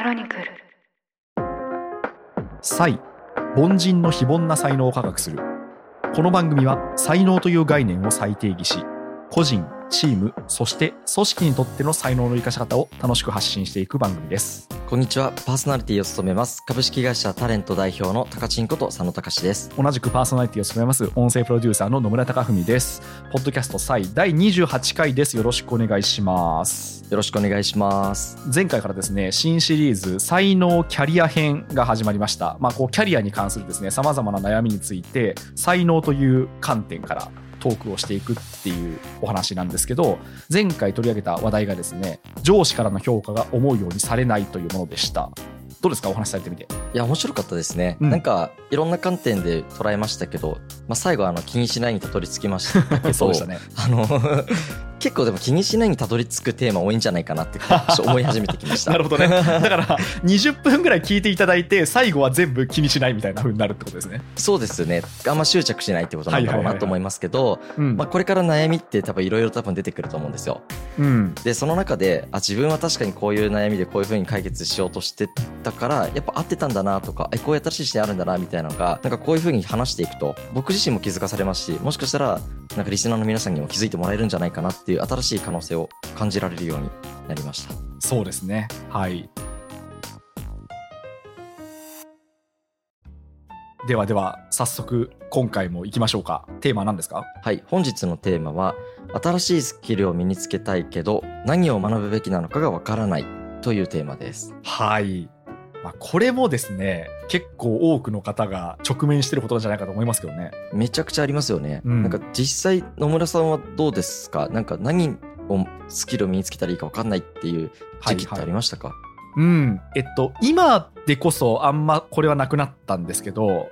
クロニクル。才凡人の非凡な才能を科学する。この番組は才能という概念を再定義し個人チームそして組織にとっての才能の生かし方を楽しく発信していく番組です。こんにちは。パーソナリティを務めます。株式会社タレント代表の高知んこと佐野隆です。同じくパーソナリティを務めます音声プロデューサーの野村貴文ですポッドキャスト才第28回ですよろしくお願いしますよろしくお願いします。前回からですね新シリーズ才能キャリア編が始まりましたまあこうキャリアに関するですねさまざまな悩みについて才能という観点からトークをしていくっていうお話なんですけど前回取り上げた話題がですね上司からの評価が思うようにされないというものでした。どうですか？お話しされてみて。いや、面白かったですね。うん。なんか、いろんな観点で捉えましたけど、まあ、最後、あの、気にしないにたどり着きました。けど、そうでしたね。あの、結構でも気にしないにたどり着くテーマ多いんじゃないかなってちょっと思い始めてきました。なるほどねだから20分ぐらい聞いていただいて最後は全部気にしないみたいな風になるってことですねそうですよね。あんま執着しないってことなんだろうなと思いますけど、これから悩みって多分いろいろ多分出てくると思うんですよ。うんでその中であ自分は確かにこういう悩みでこういうふうに解決しようとしてたからやっぱ合ってたんだなとかえこういう新しい視点あるんだなみたいなのがなんかこういうふうに話していくと僕自身も気づかされますしもしかしたらなんかリスナーの皆さんにも気づいてもらえるんじゃないかなっていう新しい可能性を感じられるようになりました。そうですね。はい。ではでは早速今回も行きましょうか。テーマは何ですか？はい。本日のテーマは新しいスキルを身につけたいけど何を学ぶべきなのかがわからないというテーマです。はい、まあ、これもですね結構多くの方が直面してることなんじゃないかと思いますけどね。めちゃくちゃありますよね、うん。なんか実際野村さんはどうですか？なんか何をスキルを身につけたらいいか分かんないっていう時期ってありましたか、うん。えっと今でこそあんまこれはなくなったんですけど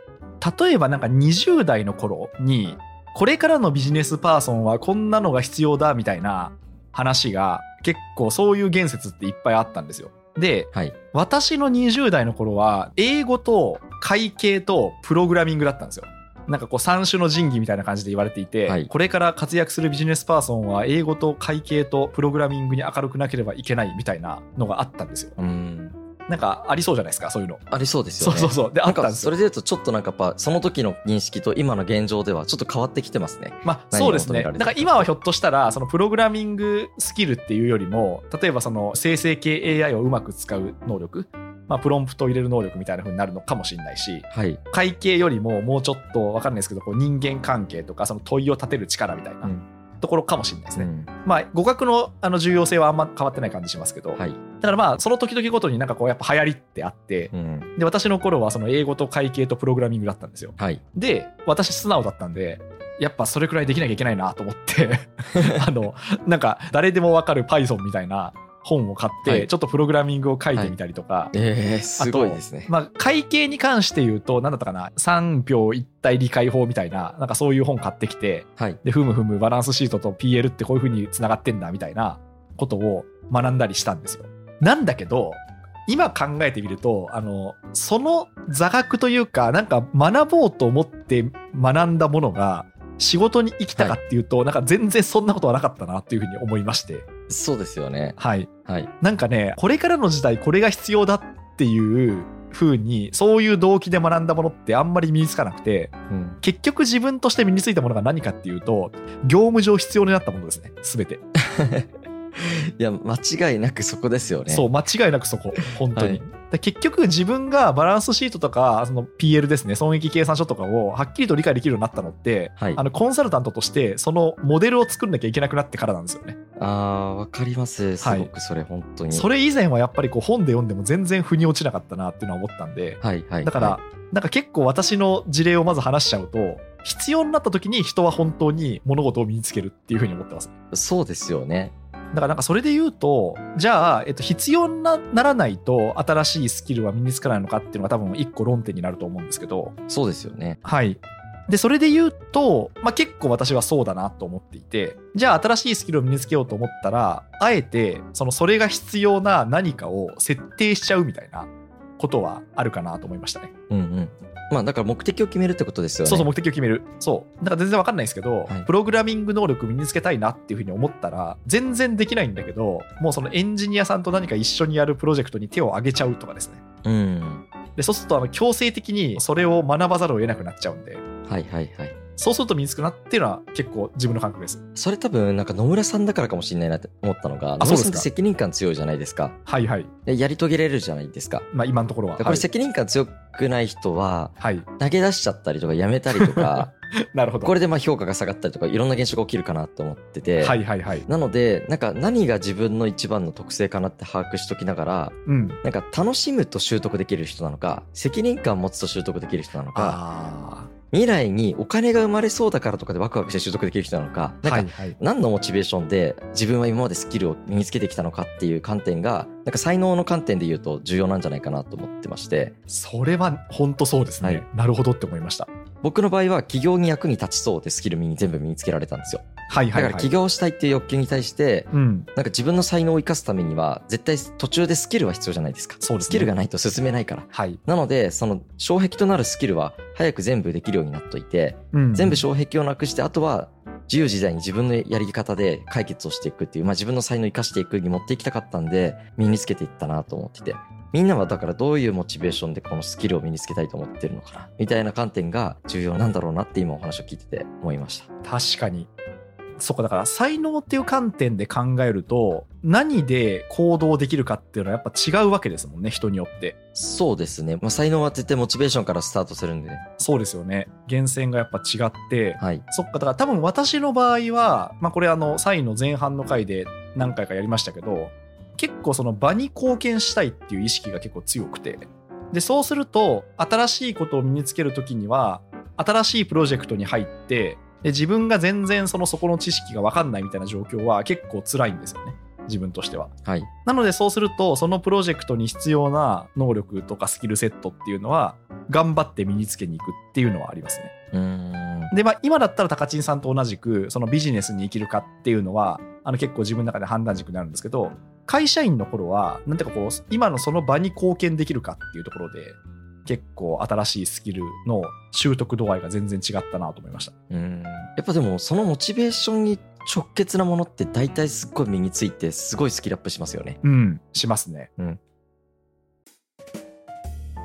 例えばなんか20代の頃にこれからのビジネスパーソンはこんなのが必要だみたいな話が結構そういう言説っていっぱいあったんですよではい。私の20代の頃は英語と会計とプログラミングだったんですよ。なんかこう三種の神器みたいな感じで言われていて、はい。これから活躍するビジネスパーソンは英語と会計とプログラミングに明るくなければいけないみたいなのがあったんですよ。うーんなんかありそうじゃないですかそういうの。ありそうですよね。そうそうそう。であったんですよ。それで言うとちょっとなんかやっぱその時の認識と今の現状ではちょっと変わってきてますね。まあ何そうですね。だから今はひょっとしたらそのプログラミングスキルっていうよりも例えばその生成系 AI をうまく使う能力まあプロンプトを入れる能力みたいな風になるのかもしれないしはい。会計よりももうちょっと分かんないですけどこう人間関係とかその問いを立てる力みたいなうん。ところかもしれないですね、うん。まあ語学のあの重要性はあんま変わってない感じしますけど、はいだからまあその時々ごとになんかこうやっぱ流行りってあってうん。で私の頃はその英語と会計とプログラミングだったんですよ。はい。で私素直だったんでやっぱそれくらいできなきゃいけないなと思って あのなんか誰でもわかる Python みたいな本を買って、はい。ちょっとプログラミングを書いてみたりとか、えー、すごいですね。まあ、会計に関して言うと、何だったかな、3秒一体理解法みたいな、なんかそういう本買ってきて、はい。で、ふむふむバランスシートと PL ってこういう風に繋がってんだみたいなことを学んだりしたんですよ。なんだけど、今考えてみると、あの、その座学というか、なんか学ぼうと思って学んだものが、仕事に生きたかっていうと、なんか全然そんなことはなかったなっていうふうに思いまして。そうですよねはい。はいなんかね、これからの時代これが必要だっていう風に、そういう動機で学んだものってあんまり身につかなくて、うん結局自分として身についたものが何かっていうと、業務上必要になったものですね、すべて。いや間違いなくそこですよね。そう、間違いなくそこ、本当に。はい。で結局自分がバランスシートとか、その PL ですね、損益計算書とかをはっきりと理解できるようになったのって、はい。あのコンサルタントとしてそのモデルを作んなきゃいけなくなってからなんですよね。あーわかります。すごくそれ本当に。それ以前はやっぱりこう本で読んでも全然腑に落ちなかったなっていうのは思ったんで、はいはいだから、はなんか結構私の事例をまず話しちゃうと、必要になった時に人は本当に物事を身につけるっていうふうに思ってます。いそうですよねだからなんかそれで言うと、じゃあ、えっと、必要になならないと新しいスキルは身につかないのかっていうのが多分一個論点になると思うんですけど、そうですよねはい。で、それで言うと、まあ、結構私はそうだなと思っていて、じゃあ新しいスキルを身につけようと思ったら、あえて、そのそれが必要な何かを設定しちゃうみたいなことはあるかなと思いましたね。うんうん。まあだから目的を決めるってことですよね。そうそう、目的を決める。そう。だから全然わかんないですけど、はいプログラミング能力身につけたいなっていうふうに思ったら、全然できないんだけど、もうそのエンジニアさんと何か一緒にやるプロジェクトに手を挙げちゃうとかですね。うん。で、そうすると、あの、強制的にそれを学ばざるを得なくなっちゃうんで、はいはいはい。そうすると身につくなっていうのは結構自分の感覚です。それ多分なんか野村さんだからかもしれないなって思ったのが、野村さんって責任感強いじゃないですか。はいはい。でやり遂げれるじゃないですか。まあ今のところは。でこれ責任感強くない人は、はい。はい。投げ出しちゃったりとかやめたりとか、なるほど。これでまあ評価が下がったりとかいろんな現象が起きるかなと思ってて、はいはいはい。なのでなんか何が自分の一番の特性かなって把握しときながらうん。なんか楽しむと習得できる人なのか責任感を持つと習得できる人なのかあ未来にお金が生まれそうだからとかでワクワクして習得できる人なのかあ。なんか。何のモチベーションで自分は今までスキルを身につけてきたのかっていう観点がなんか才能の観点で言うと重要なんじゃないかなと思ってましてそれは本当そうですね、はいなるほどって思いました。僕の場合は起業に役に立ちそうでスキル身に全部身につけられたんですよはいはいはい。だから起業したいっていう欲求に対してうん。なんか自分の才能を生かすためには絶対途中でスキルは必要じゃないですかそうですねスキルがないと進めないからはい。なのでその障壁となるスキルは早く全部できるようになっといてうん全部障壁をなくしてあとは自由自在に自分のやり方で解決をしていくっていう、まあ、自分の才能を生かしていくに持っていきたかったんで身につけていったなと思っててみんなはだからどういうモチベーションでこのスキルを身につけたいと思ってるのかなみたいな観点が重要なんだろうなって今お話を聞いてて思いました確かに。そっか、だから才能っていう観点で考えると、何で行動できるかっていうのはやっぱ違うわけですもんね、人によって。そうですね、まあ、才能は絶対モチベーションからスタートするんでね。そうですよね。源泉がやっぱ違って、はい。そっか、だから多分私の場合は、まあこれあの、サインの前半の回で何回かやりましたけど、結構その場に貢献したいっていう意識が結構強くて、で、そうすると、新しいことを身につけるときには、新しいプロジェクトに入って、で、自分が全然そのそこの知識がわかんないみたいな状況は結構辛いんですよね。自分としては。はいなのでそうすると、そのプロジェクトに必要な能力とかスキルセットっていうのは、頑張って身につけに行くっていうのはありますね。うーんで、まあ、今だったら高知さんと同じく、そのビジネスに生きるかっていうのは、あの結構自分の中で判断軸になるんですけど、会社員の頃は、なんていうかこう、今のその場に貢献できるかっていうところで、結構新しいスキルの習得度合いが全然違ったなと思いました。うーんやっぱでもそのモチベーションに直結なものって大体すっごい身についてすごいスキルアップしますよねうん、しますね。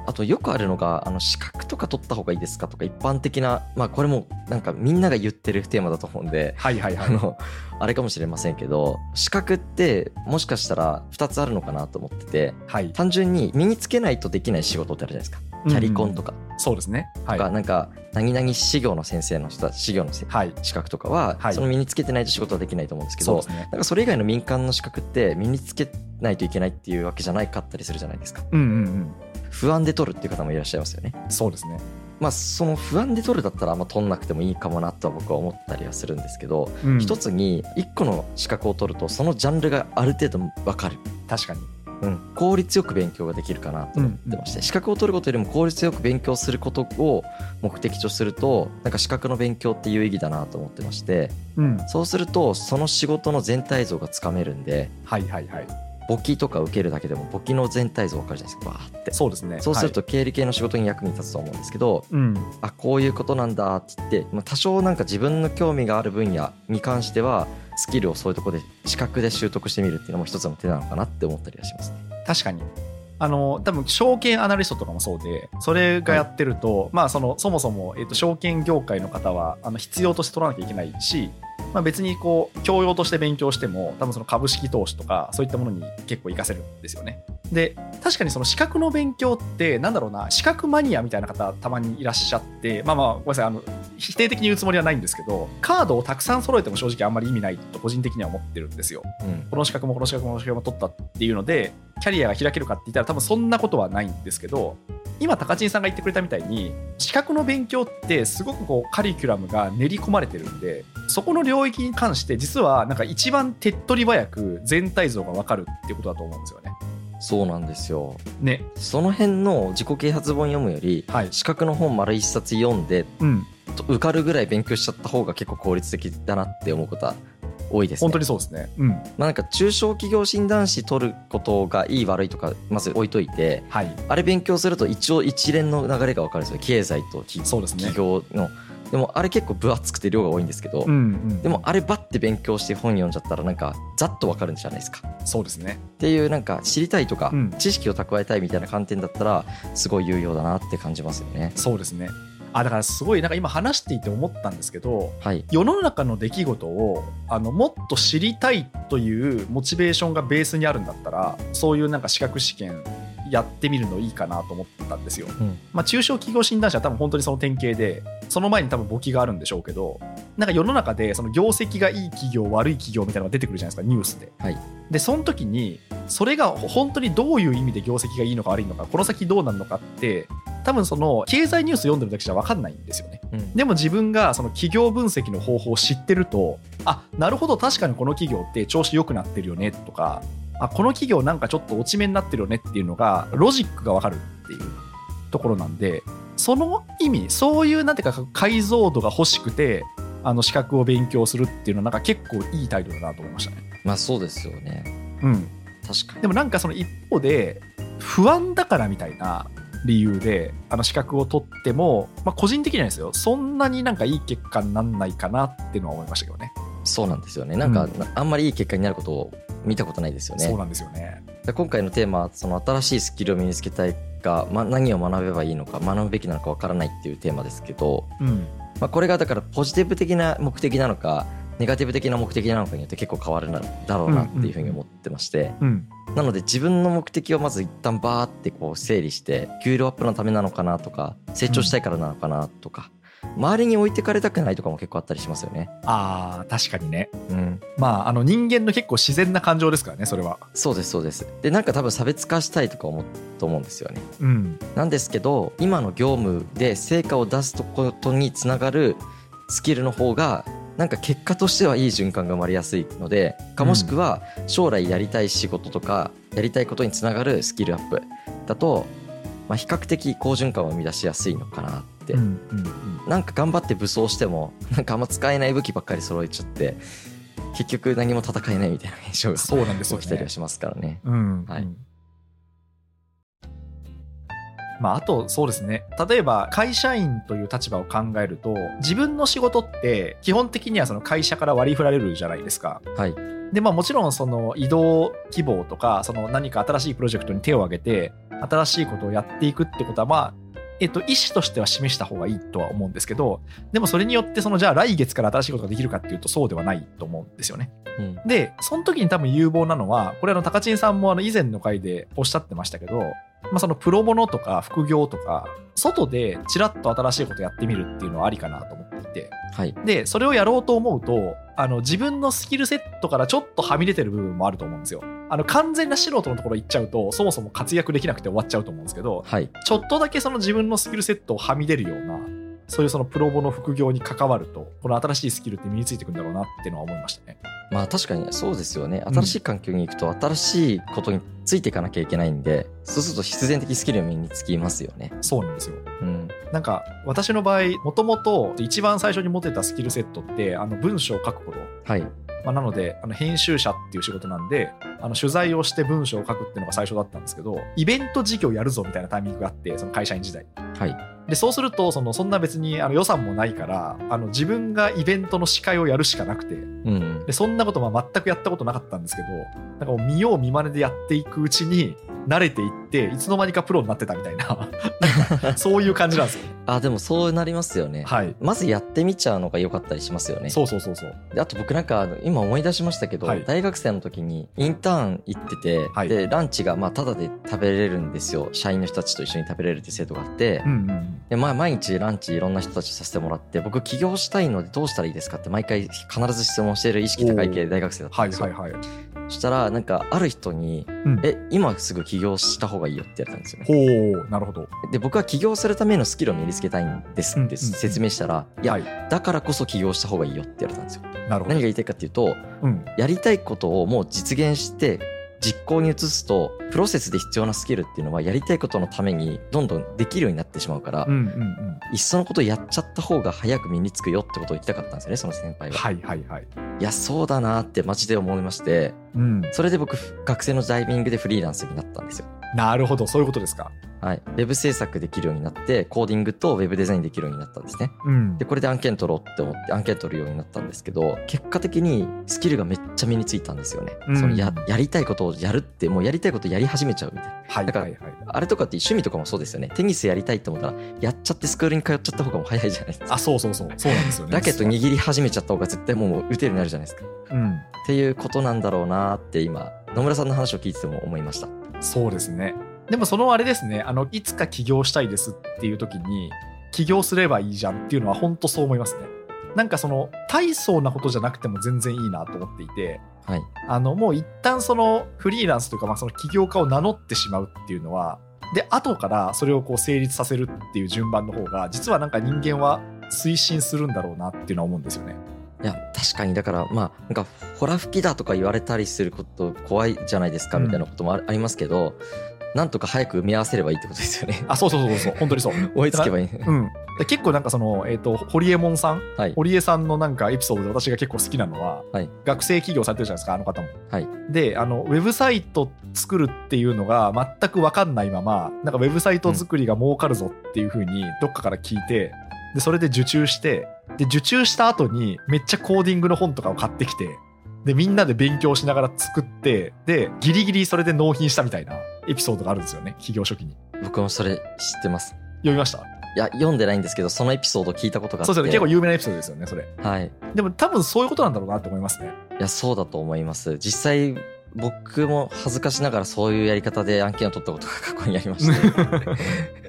あとよくあるのが、あの、資格とか取った方がいいですかとか、一般的な、まあこれもなんかみんなが言ってるテーマだと思うんで、はいはいはい。あの、あれかもしれませんけど、資格ってもしかしたら2つあるのかなと思ってて、はい。単純に身につけないとできない仕事ってあるじゃないですか。キャリコンとか、そうですね。はい。とか、なんか、何々修行の先生の人たち、修行のせはい。資格とかは、はいその身につけてないと仕事はできないと思うんですけど、そうですね。なんかそれ以外の民間の資格って身につけないといけないっていうわけじゃないかったりするじゃないですか。うんうん不安で取るっていう方もいらっしゃいますよね。うん。そうですね。まあその不安で取るだったらあんま取んなくてもいいかもなとは僕は思ったりはするんですけど、うん一つに一個の資格を取るとそのジャンルがある程度わかる。確かに。うん、効率よく勉強ができるかなと思ってまして、資格を取ることよりも効率よく勉強することを目的とするとなんか資格の勉強って有意義だなと思ってましてうん。そうするとその仕事の全体像がつかめるんではいはいはい。簿記とか受けるだけでも簿記の全体像わかるじゃないですかバーってそうですね。そうするはと経理系の仕事に役に立つと思うんですけど、い、うん。あこういうことなんだって言って、まあ、多少なんか自分の興味がある分野に関してはスキルをそういうところで資格で習得してみるっていうのも一つの手なのかなって思ったりはしますね。確かに。あの、多分証券アナリストとかもそうで、それがやってると、まあ、その、そもそも、えっと、証券業界の方は、あの、必要として取らなきゃいけないし、まあ、別にこう、教養として勉強しても、多分その株式投資とか、そういったものに結構活かせるんですよね。で、確かにその資格の勉強って、なんだろうな、資格マニアみたいな方、たまにいらっしゃって、まあまあ、ごめんなさい、あの、否定的に言うつもりはないんですけど、カードをたくさん揃えても正直あんまり意味ないと個人的には思ってるんですよ。うんこの資格もこの資格もこの資格も取ったっていうので、キャリアが開けるかって言ったら多分そんなことはないんですけど、今、高知さんが言ってくれたみたいに、資格の勉強ってすごくこうカリキュラムが練り込まれてるんで、そこの領域に関して実はなんか一番手っ取り早く全体像がわかるっていうことだと思うんですよね。そうなんですよね。その辺の自己啓発本読むよりはい。資格の本丸一冊読んでうん。と受かるぐらい勉強しちゃった方が結構効率的だなって思うことは多いですね。本当にそうですね。うん。まあ、なんか中小企業診断士取ることがいい悪いとかまず置いといてはい。あれ勉強すると一応一連の流れが分かるんですよ経済と企そうですね企業のでもあれ結構分厚くて量が多いんですけど、うんうん。でもあれバッて勉強して本読んじゃったらなんかざっと分かるんじゃないですかそうですね。っていうなんか知りたいとかうん知識を蓄えたいみたいな観点だったらすごい有用だなって感じますよねそうですね。あだからすごいなんか今話していて思ったんですけどはい世の中の出来事をあのもっと知りたいというモチベーションがベースにあるんだったらそういうなんか資格試験やってみるのいいかなと思ったんですよ。うんまあ、中小企業診断士は多分本当にその典型でその前に多分簿記があるんでしょうけどなんか世の中でその業績がいい企業悪い企業みたいなのが出てくるじゃないですかニュースで。はいでその時にそれが本当にどういう意味で業績がいいのか悪いのかこの先どうなるのかって多分その経済ニュース読んでるだけじゃ分かんないんですよね。うんでも自分がその企業分析の方法を知ってるとあなるほど確かにこの企業って調子良くなってるよねとかあこの企業なんかちょっと落ち目になってるよねっていうのがロジックが分かるっていうところなんでその意味そういうなんていうか解像度が欲しくてあの資格を勉強するっていうのはなんか結構いい態度だなと思いましたね。まあそうですよねうん、確かにでもなんかその一方で不安だからみたいな理由であの資格を取っても、まあ、個人的にはですよそんなになんかいい結果になんないかなっていうのは思いましたけどね。そうなんですよね。なんか、うん。あんまりいい結果になることを見たことないですよね。そうなんですよね。で今回のテーマはその新しいスキルを身につけたいが、ま、何を学べばいいのか学ぶべきなのかわからないっていうテーマですけど、うん。まあ、これがだからポジティブ的な目的なのかネガティブ的な目的なのかによって結構変わるなだろうなっていうふうに思ってまして、うんなので自分の目的をまず一旦バーってこう整理して給料アップのためなのかなとか成長したいからなのかなとか、周りに置いてかれたくないとかも結構あったりしますよね。あー確かにねうん、まああの人間の結構自然な感情ですからねそれはそうですそうです。でなんか多分差別化したいとか思うと思うんですよね。うんなんですけど今の業務で成果を出すことにつながるスキルの方がなんか結果としてはいい循環が生まれやすいのでかもしくは将来やりたい仕事とかやりたいことにつながるスキルアップだと、まあ、比較的好循環を生み出しやすいのかなって、うんうんうん。なんか頑張って武装してもなんかあんま使えない武器ばっかり揃えちゃって結局何も戦えないみたいな現象がそうなんです起きたりはしますからね。うん。はい。うんまあ、あとそうですね例えば会社員という立場を考えると自分の仕事って基本的にはその会社から割り振られるじゃないですか。はい、でまあもちろんその移動希望とかその何か新しいプロジェクトに手を挙げて新しいことをやっていくってことはまあえっと、意思としては示した方がいいとは思うんですけどでもそれによってそのじゃあ来月から新しいことができるかっていうとそうではないと思うんですよね。うんで、その時に多分有望なのは、これあの、高知さんもあの以前の回でおっしゃってましたけど、まあそのプロボノとか副業とか、外でちらっと新しいことやってみるっていうのはありかなと思っていて、はい。で、それをやろうと思うと、あの、自分のスキルセットからちょっとはみ出てる部分もあると思うんですよ。あの、完全な素人のところ行っちゃうと、そもそも活躍できなくて終わっちゃうと思うんですけど、はい。ちょっとだけその自分のスキルセットをはみ出るような、そういうそのプロボの副業に関わると、この新しいスキルって身についてくるんだろうなっていうのは思いましたね。まあ確かにそうですよねん新しい環境に行くと新しいことについていかなきゃいけないんで、そうすると必然的スキルが身につきますよね。そうなんですよ。うん、なんか私の場合もともと一番最初に持ってたスキルセットってあの文章を書くこと、はいまあ、なのであの編集者っていう仕事なんであの取材をして文章を書くっていうのが最初だったんですけどイベント事業やるぞみたいなタイミングがあってその会社員時代はいでそうするとそのそんな別にあの予算もないからあの自分がイベントの司会をやるしかなくてうんでそんなことまあ全くやったことなかったんですけどなんか見よう見まねでやっていくうちに慣れていっていつの間にかプロになってたみたいなそういう感じなんですよね。あでもそうなりますよね。はいまずやってみちゃうのが良かったりしますよね。そうそうそうそう。であと僕なんか今思い出しましたけど、はい大学生の時にインターン行ってて、はいでランチがまあタダで食べれるんですよ社員の人たちと一緒に食べれるって制度があって、うんうん。でまあ、毎日ランチいろんな人たちとさせてもらって僕起業したいのでどうしたらいいですかって毎回必ず質問している意識高い系大学生だったはいんですよ、はいはい。そしたらなんかある人にうん「え今すぐ起業した方がいいよ」って言われたんですよねほう、なるほど。で僕は起業するためのスキルを身につけたいんですってうんうん説明したら「いや、はい、だからこそ起業した方がいいよ」って言われたんですよなるほど。何が言いたいかっていうとうん。やりたいことをもう実現して実行に移すとプロセスで必要なスキルっていうのはやりたいことのためにどんどんできるようになってしまうから、うんうんうん。いっそのことやっちゃった方が早く身につくよってことを言いたかったんですよねその先輩は。はいはいはい。いやそうだなってマジで思いましてうん。それで僕学生のタイミングでフリーランスになったんですよ。なるほど、そういうことですか。はい、ウェブ制作できるようになってコーディングとウェブデザインできるようになったんですね。うんで。これで案件取ろうって思って案件取るようになったんですけど結果的にスキルがめっちゃ身についたんですよね。うんそのややりたいことをやるってもうやりたいことやり始めちゃうみたいな。はいだからはいはい。あれとかって趣味とかもそうですよね。テニスやりたいって思ったらやっちゃってスクールに通っちゃった方がもう早いじゃないですか。あ、そうそうそう。そうなんですよね。ラケット握り始めちゃった方が絶対もう打てるようになるじゃないですか。うん。っていうことなんだろうなって今野村さんの話を聞いてても思いました。そうですね。でもそのあれですね、あの、いつか起業したいですっていう時に、起業すればいいじゃんっていうのは本当そう思いますね。なんかその、大層なことじゃなくても全然いいなと思っていて、はい。あの、もう一旦そのフリーランスというか、まあその起業家を名乗ってしまうっていうのは、で、後からそれをこう成立させるっていう順番の方が、実はなんか人間は推進するんだろうなっていうのは思うんですよね。いや確かにだからまあなんかほら吹きだとか言われたりすること怖いじゃないですかみたいなこともあありますけど、なんとか早く埋め合わせればいいってことですよね。あ、そうそうそうそう、本当にそう。追いつけばいい。うん。で結構なんかその、えっ、と、堀江門さん？はい。堀江さんのなんかエピソードで私が結構好きなのは、はい学生起業されてるじゃないですかあの方も。はいであのウェブサイト作るっていうのが全く分かんないままなんかウェブサイト作りが儲かるぞっていうふうにどっかから聞いて、でそれで受注してで受注した後にめっちゃコーディングの本とかを買ってきてでみんなで勉強しながら作ってでギリギリそれで納品したみたいなエピソードがあるんですよね起業初期に。僕もそれ知ってます。読みました？いや読んでないんですけどそのエピソード聞いたことがあって。そうですよね結構有名なエピソードですよねそれ。はい。でも多分そういうことなんだろうなって思いますね。いやそうだと思います。実際僕も恥ずかしながらそういうやり方で案件を取ったことが過去にありまして。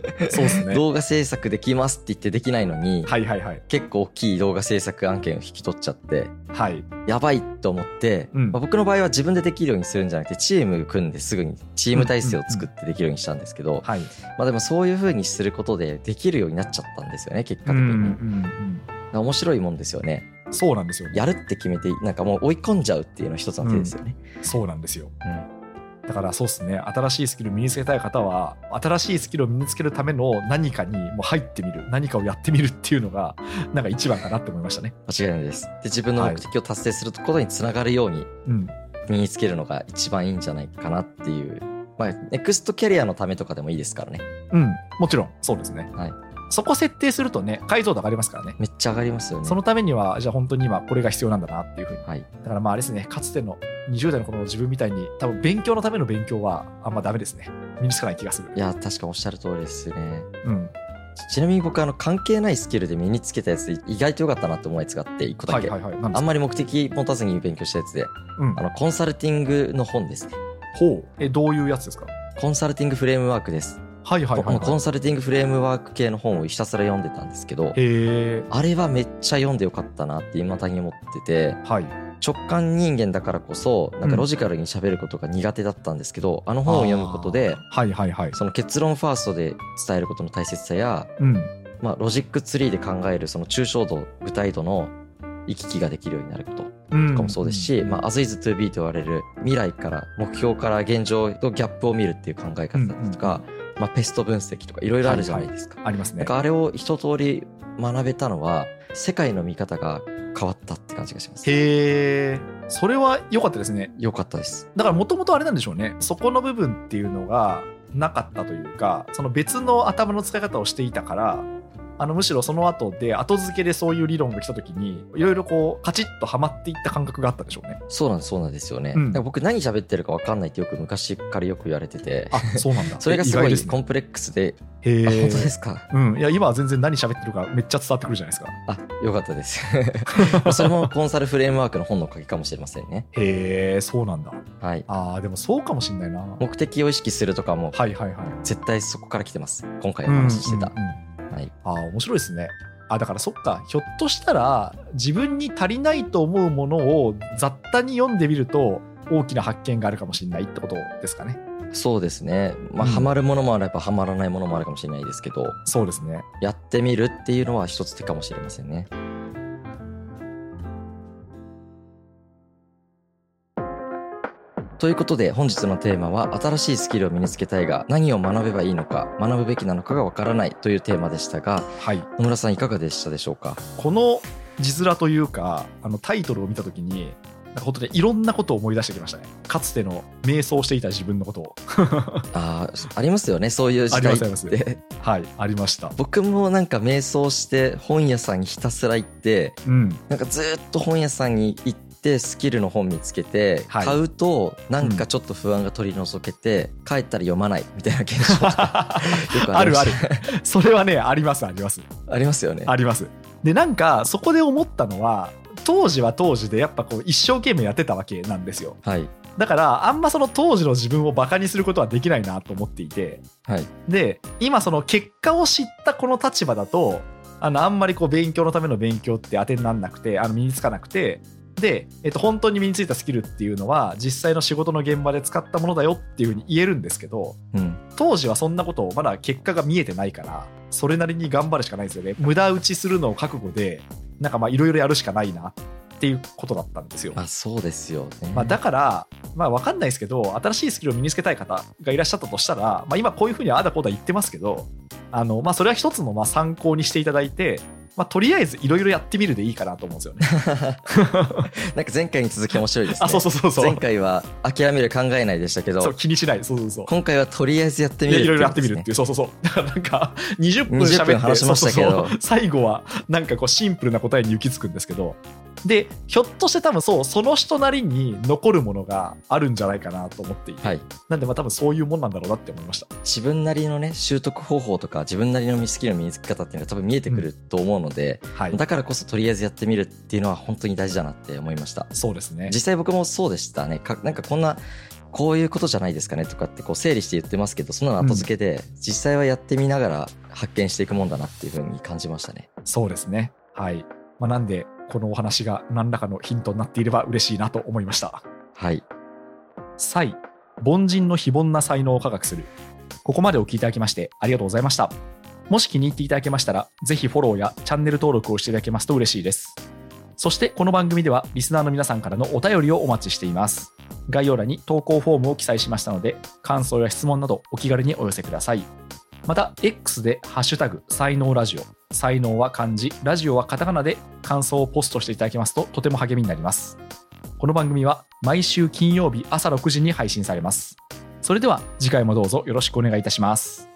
そうですね。動画制作できますって言ってできないのに、はいはいはい。結構大きい動画制作案件を引き取っちゃって、はい。やばいと思って、うんまあ僕の場合は自分でできるようにするんじゃなくて、チーム組んですぐにチーム体制を作ってできるようにしたんですけど、はい。まあでもそういう風にすることでできるようになっちゃったんですよね、結果的に。うん面白いもんですよね。うん。そうなんですよね。やるって決めて、なんかもう追い込んじゃうっていうのは一つの手ですよね。そうなんですよ。うんだからそうですね。新しいスキルを身につけたい方は、新しいスキルを身につけるための何かにもう入ってみる、何かをやってみるっていうのが、なんか一番かなって思いましたね。間違いないです。で、自分の目的を達成することにつながるようにうん。身につけるのが一番いいんじゃないかなっていう。まあ、ネクストキャリアのためとかでもいいですからね。うん。もちろん、そうですね。はい。そこ設定するとね、解像度上がりますからね。めっちゃ上がりますよね。そのためには、じゃあ本当に今これが必要なんだなっていうふうに。はい。だからまああれですね、かつての20代の頃の自分みたいに、多分勉強のための勉強はあんまダメですね。身につかない気がするい。や、確かおっしゃる通りですね。うん。ちちなみに僕、あの、関係ないスキルで身につけたやつで意外と良かったなって思うやつがあって、一個だけ。はいはいあんまり目的持たずに勉強したやつで、うんあ。の、コンサルティングの本ですね。ほう。え、どういうやつですか？コンサルティングフレームワークです。はいはいはい、コンサルティングフレームワーク系の本をひたすら読んでたんですけど。あれはめっちゃ読んでよかったなって未だに思ってて、はい。直感人間だからこそ、なんかロジカルに喋ることが苦手だったんですけど、あの本を読むことで、はいはいはい。その結論ファーストで伝えることの大切さや、うん。まあ、ロジックツリーで考えるその抽象度、具体度の行き来ができるようになることうんとかもそうですし、まあ、as is to be と言われる未来から目標から現状とギャップを見るっていう考え方だったりとか、まあ、 PEST 分析とかいろいろあるじゃないですか。ありますね。あれを一通り学べたのは、世界の見方が変わったって感じがします。へえ。それは良かったですね。よかったです。だからもともとあれなんでしょうね。そこの部分っていうのがなかったというか、その別の頭の使い方をしていたから、あのむしろその後で後付けでそういう理論が来た時にいろいろこうカチッとはまっていった感覚があったんでしょうね。そうなんです、そうなんですよね。うん僕何喋ってるか分かんないってよく昔からよく言われてて、あそうなんだ。それがすごいコンプレックスで、へあ、本え当ですか？うん。いや今は全然何喋ってるかめっちゃ伝わってくるじゃないですか。あ、よかったです。それもコンサルフレームワークの本のおかげかもしれませんね。へえそうなんだ。はい。ああでもそうかもしんないな。は目的を意識するとかもいはいはい。絶対そこから来てます。今回お話ししてた。うんうんうんはい。ああ面白いですね。あだからそっかひょっとしたら自分に足りないと思うものを雑多に読んでみると大きな発見があるかもしれないってことですかね。そうですね。まあ、うんハマるものもあればハマらないものもあるかもしれないですけど、そうですね。やってみるっていうのは一つ手かもしれませんね。とということで本日のテーマは新しいスキルを身につけたいが何を学べばいいのか学ぶべきなのかがわからないというテーマでしたがはい。野村さんいかがでしたでしょうか？この字面というか、あのタイトルを見たときに、なんか本当にいろんなことを思い出してきましたね。かつての瞑想していた自分のことを。あーありますよねそういう時代ありますありってはい、ありました。僕もなんか瞑想して本屋さんにひたすら行ってうん。なんかずーっと本屋さんに行ってスキルの本見つけてはい買うとなんかちょっと不安が取り除けて帰ったら読まないみたいな現象 よくあるある。それはね、あります、あります。ありますよねあります。で、なんか、そこで思ったのは、当時は当時でやっぱこう一生懸命やってたわけなんですよ。はいだから、あんまその当時の自分をバカにすることはできないなと思っていて、はいで、今その結果を知ったこの立場だと、あの、あんまりこう勉強のための勉強って当てになんなくて、あの、身につかなくて、で、えっと、本当に身についたスキルっていうのは、実際の仕事の現場で使ったものだよっていうふうに言えるんですけど、うん当時はそんなことをまだ結果が見えてないから、それなりに頑張るしかないんですよね。無駄打ちするのを覚悟で、なんかまあいろいろやるしかないなっていうことだったんですよ。まあそうですよねまあ、だから、まあ、わかんないですけど、新しいスキルを身につけたい方がいらっしゃったとしたら、まあ、今こういうふうにああだこうだ言ってますけど、あの、まあ、それは一つのまあ参考にしていただいて、まあ、とりあえずいろいろやってみるでいいかなと思うんですよね。なんか前回に続き面白いですねあ、そうそうそうそう。前回は諦める考えないでしたけどそう気にしない。そうそうそう。今回はとりあえずやってみるいやいろいろやってみるっていう、そうそうそう。なんか、20分20喋って分話しましたけどそうそうそう最後は、なんかこう、シンプルな答えに行き着くんですけど、で、ひょっとして多分そう、その人なりに残るものがあるんじゃないかなと思っていて、はいなんでまあ多分そういうもんなんだろうなって思いました。自分なりのね習得方法とか自分なりのスキルの身につけ方っていうのが多分見えてくると思うので、はい。だからこそとりあえずやってみるっていうのは本当に大事だなって思いましたそうですね。実際僕もそうでしたねかなんかこんなこういうことじゃないですかねとかってこう整理して言ってますけどそんなの後付けで実際はやってみながら発見していくもんだなっていうふうに感じましたねそうですね。はい。まあ、なんで、このお話が何らかのヒントになっていれば嬉しいなと思いました。はい才、凡人の非凡な才能を科学する。ここまでお聞きいただきましてありがとうございました。もし気に入っていただけましたら、ぜひフォローやチャンネル登録をしていただけますと嬉しいです。そしてこの番組ではリスナーの皆さんからのお便りをお待ちしています。概要欄に投稿フォームを記載しましたので、感想や質問などお気軽にお寄せください。また、X でハッシュタグ、才能ラジオ、才能は漢字、ラジオはカタカナで感想をポストしていただけますととても励みになります。この番組は毎週金曜日朝6時に配信されます。それでは次回もどうぞよろしくお願いいたします。